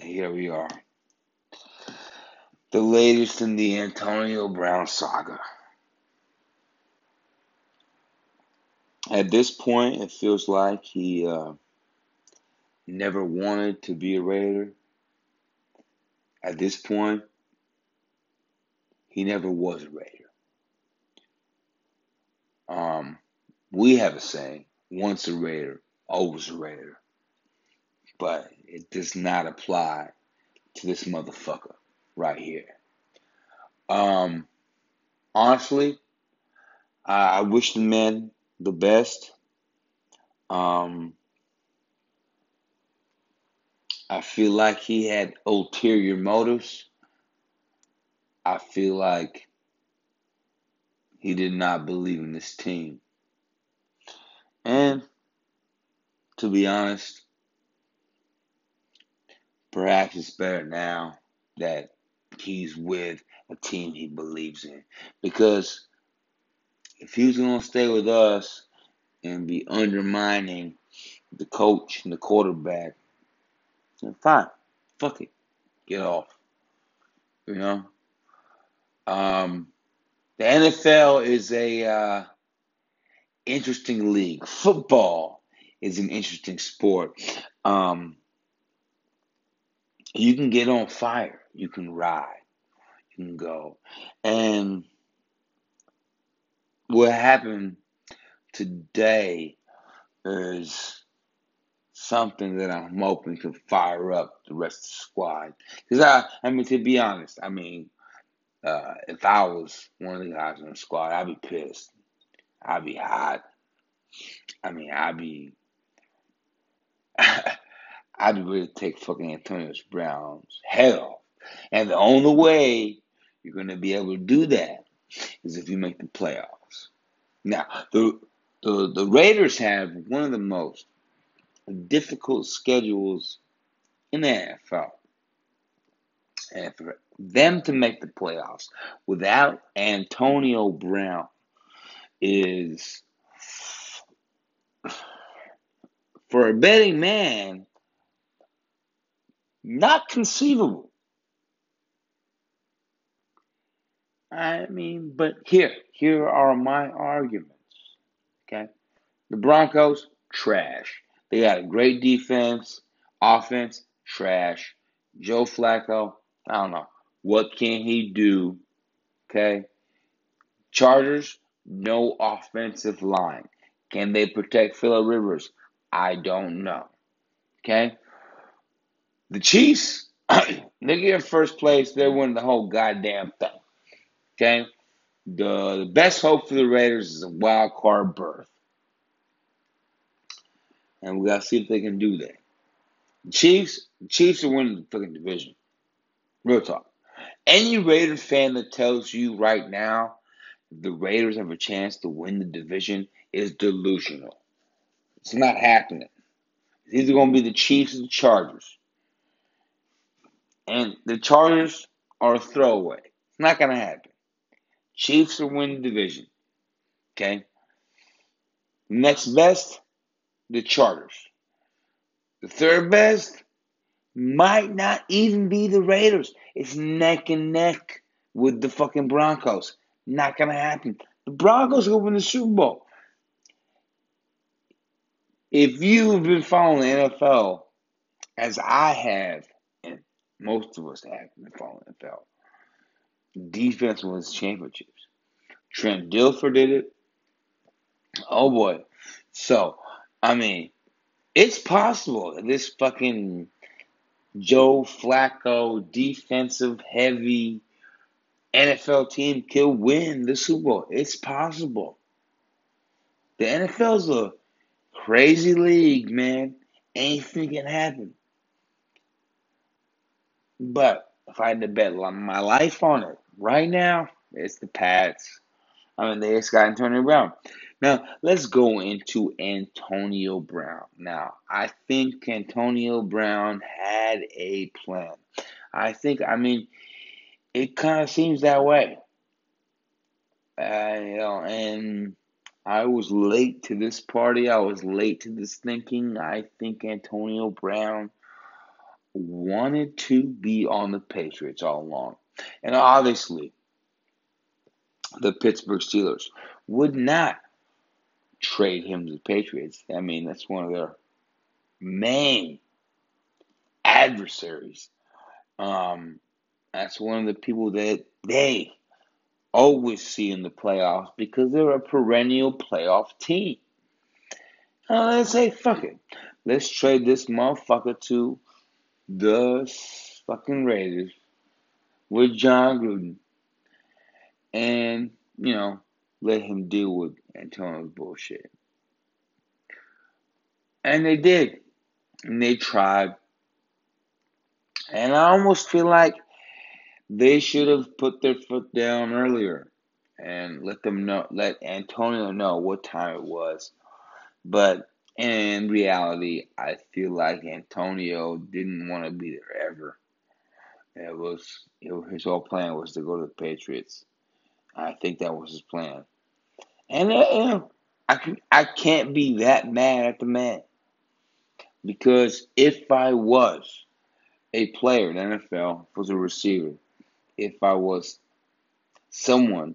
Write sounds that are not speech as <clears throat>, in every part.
here we are. The latest in the Antonio Brown saga. At this point, it feels like he uh, never wanted to be a Raider. At this point, he never was a Raider. Um, we have a saying: once a Raider, always a Raider. But it does not apply to this motherfucker right here. Um, honestly, I, I wish the man the best. Um, I feel like he had ulterior motives. I feel like he did not believe in this team. And to be honest, perhaps it's better now that he's with a team he believes in. Because if he's going to stay with us and be undermining the coach and the quarterback, then fine. Fuck it. Get off. You know? Um, the NFL is a uh, interesting league. Football is an interesting sport. Um, you can get on fire. You can ride. You can go. And what happened today is something that I'm hoping to fire up the rest of the squad. Because I, I mean, to be honest, I mean, uh, if I was one of the guys in the squad, I'd be pissed. I'd be hot. I mean, I'd be, <laughs> I'd to take fucking Antonio Brown's head off. And the only way you're going to be able to do that is if you make the playoffs. Now, the the the Raiders have one of the most difficult schedules in the NFL. And for them to make the playoffs without Antonio Brown is, for a betting man, not conceivable. I mean, but here, here are my arguments. Okay. The Broncos, trash. They got a great defense, offense, trash. Joe Flacco, I don't know. What can he do? Okay. Chargers, no offensive line. Can they protect Philip Rivers? I don't know. Okay. The Chiefs, <clears throat> they get first place. They're winning the whole goddamn thing. Okay. The, the best hope for the Raiders is a wild card berth. And we gotta see if they can do that. The Chiefs, the Chiefs are winning the fucking division. Real talk. Any Raiders fan that tells you right now the Raiders have a chance to win the division is delusional. It's not happening. It's either going to be the Chiefs or the Chargers. And the Chargers are a throwaway. It's not going to happen. Chiefs will win the division. Okay? Next best, the Chargers. The third best might not even be the Raiders. It's neck and neck with the fucking Broncos. Not gonna happen. The Broncos will win the Super Bowl. If you've been following the NFL as I have, most of us have been following the NFL, defense wins championships. Trent Dilfer did it. Oh boy. So, I mean, it's possible that this fucking Joe Flacco defensive heavy NFL team can win the Super Bowl. It's possible. The NFL's a crazy league, man. Anything can happen. But if I had to bet my life on it right now, it's the Pats. I mean, they just got Antonio Brown. Now, let's go into Antonio Brown. Now, I think Antonio Brown had a plan. I think, I mean, it kind of seems that way. Uh, you know, and I was late to this party. I was late to this thinking. I think Antonio Brown wanted to be on the Patriots all along. And obviously, the Pittsburgh Steelers would not trade him to the Patriots. I mean, that's one of their main adversaries. Um, that's one of the people that they always see in the playoffs because they're a perennial playoff team. Uh, let's say, fuck it. Let's trade this motherfucker to the fucking Raiders with Jon Gruden. And, you know, let him deal with Antonio's bullshit. And they did. And they tried. And I almost feel like they should have put their foot down earlier and let them know, let Antonio know what time it was. But in reality, I feel like Antonio didn't want to be there ever. It was his whole plan was to go to the Patriots. I think that was his plan. And uh, I can I can't be that mad at the man because if I was a player in NFL, was a receiver, if I was someone,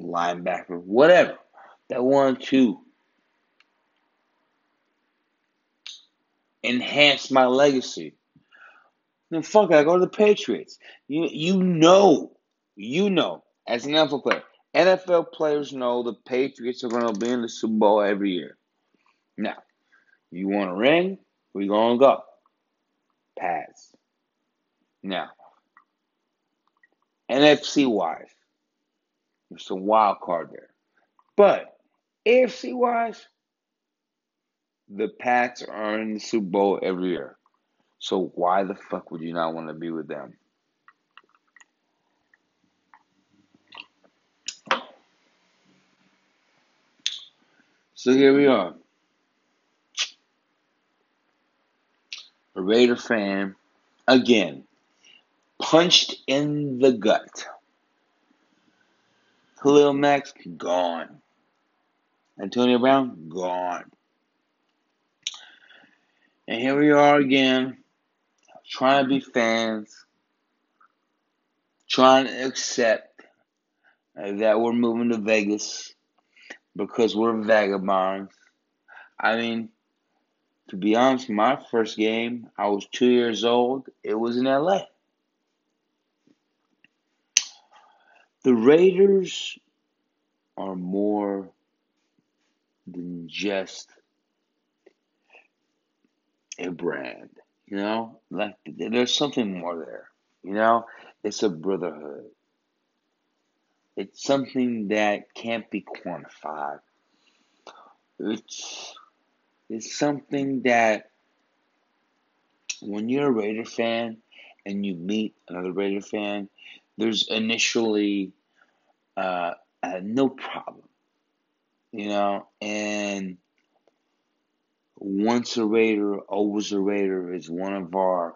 linebacker, whatever, that wanted to enhance my legacy, then fuck it, I go to the Patriots. You you know, you know, as an NFL player, NFL players know the Patriots are going to be in the Super Bowl every year. Now, you want a ring? We're gonna go. Pass. Now, NFC wise, there's some wild card there. But AFC wise, the Pats are in the Super Bowl every year. So why the fuck would you not want to be with them? So here we are. A Raider fan again punched in the gut. Khalil Mack gone. Antonio Brown gone. And here we are again, trying to be fans, trying to accept that we're moving to Vegas because we're vagabonds. I mean, to be honest, my first game, I was two years old. It was in LA. The Raiders are more than just a brand, you know? Like there's something more there, you know? It's a brotherhood. It's something that can't be quantified. It's it's something that when you're a Raider fan and you meet another Raider fan, there's initially uh, uh, no problem, you know, and once a Raider, always a Raider is one of our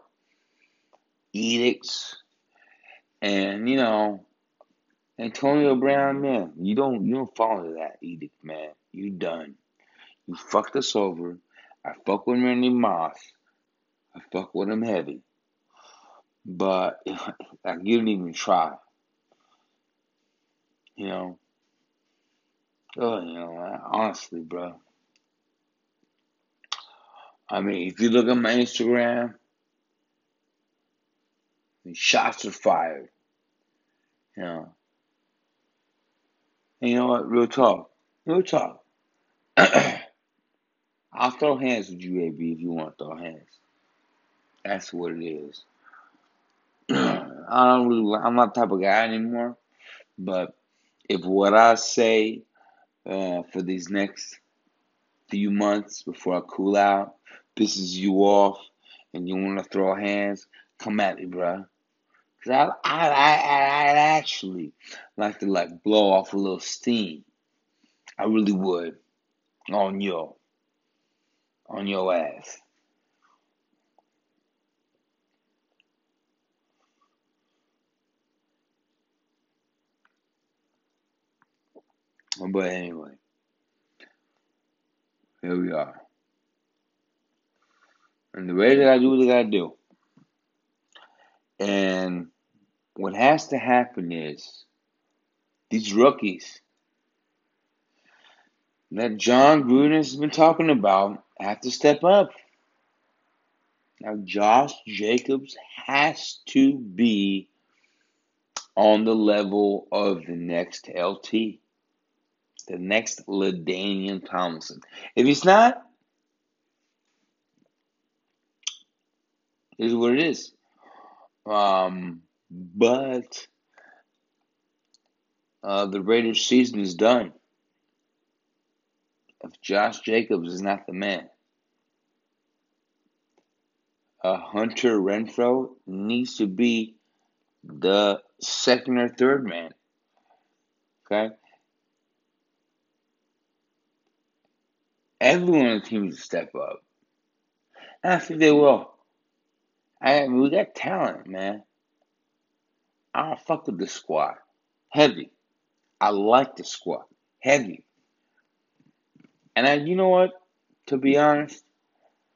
edicts, and you know, Antonio Brown, man, you don't you don't follow that edict, man. You done. You fucked us over. I fuck with Randy Moss. I fuck with him heavy. But <laughs> like you didn't even try. You know. Oh, you know, honestly, bro. I mean, if you look at my Instagram, shots are fired. You know. And you know what? Real talk. Real talk. <clears throat> I'll throw hands with you, AB, if you want to throw hands. That's what it is. <clears throat> I don't really, I'm not the type of guy anymore. But if what I say uh, for these next few months before I cool out pisses you off and you want to throw hands, come at me, bro. Cause I, I, I, I actually like to like blow off a little steam. I really would on your, on your ass. But anyway, here we are. And the way that I do what gotta do. And what has to happen is these rookies that Jon Gruden has been talking about have to step up. Now, Josh Jacobs has to be on the level of the next LT, the next LaDainian Thompson. If he's not, is what it is. Um, but uh, the Raiders' season is done. If Josh Jacobs is not the man, uh, Hunter Renfrow needs to be the second or third man. Okay? Everyone on the team needs to step up. And I think they will. I mean, we got talent, man. I don't fuck with the squad. Heavy. I like the squad. Heavy. And I, you know what? To be honest,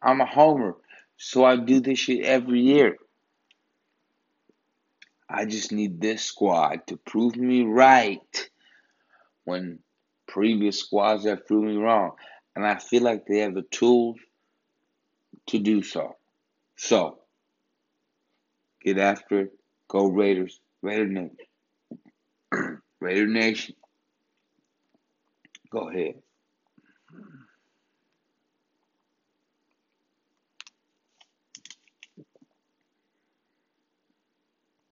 I'm a homer. So I do this shit every year. I just need this squad to prove me right when previous squads have proved me wrong. And I feel like they have the tools to do so. So, get after it. Go Raiders. Raider Nation. <clears throat> Raider Nation. Go ahead.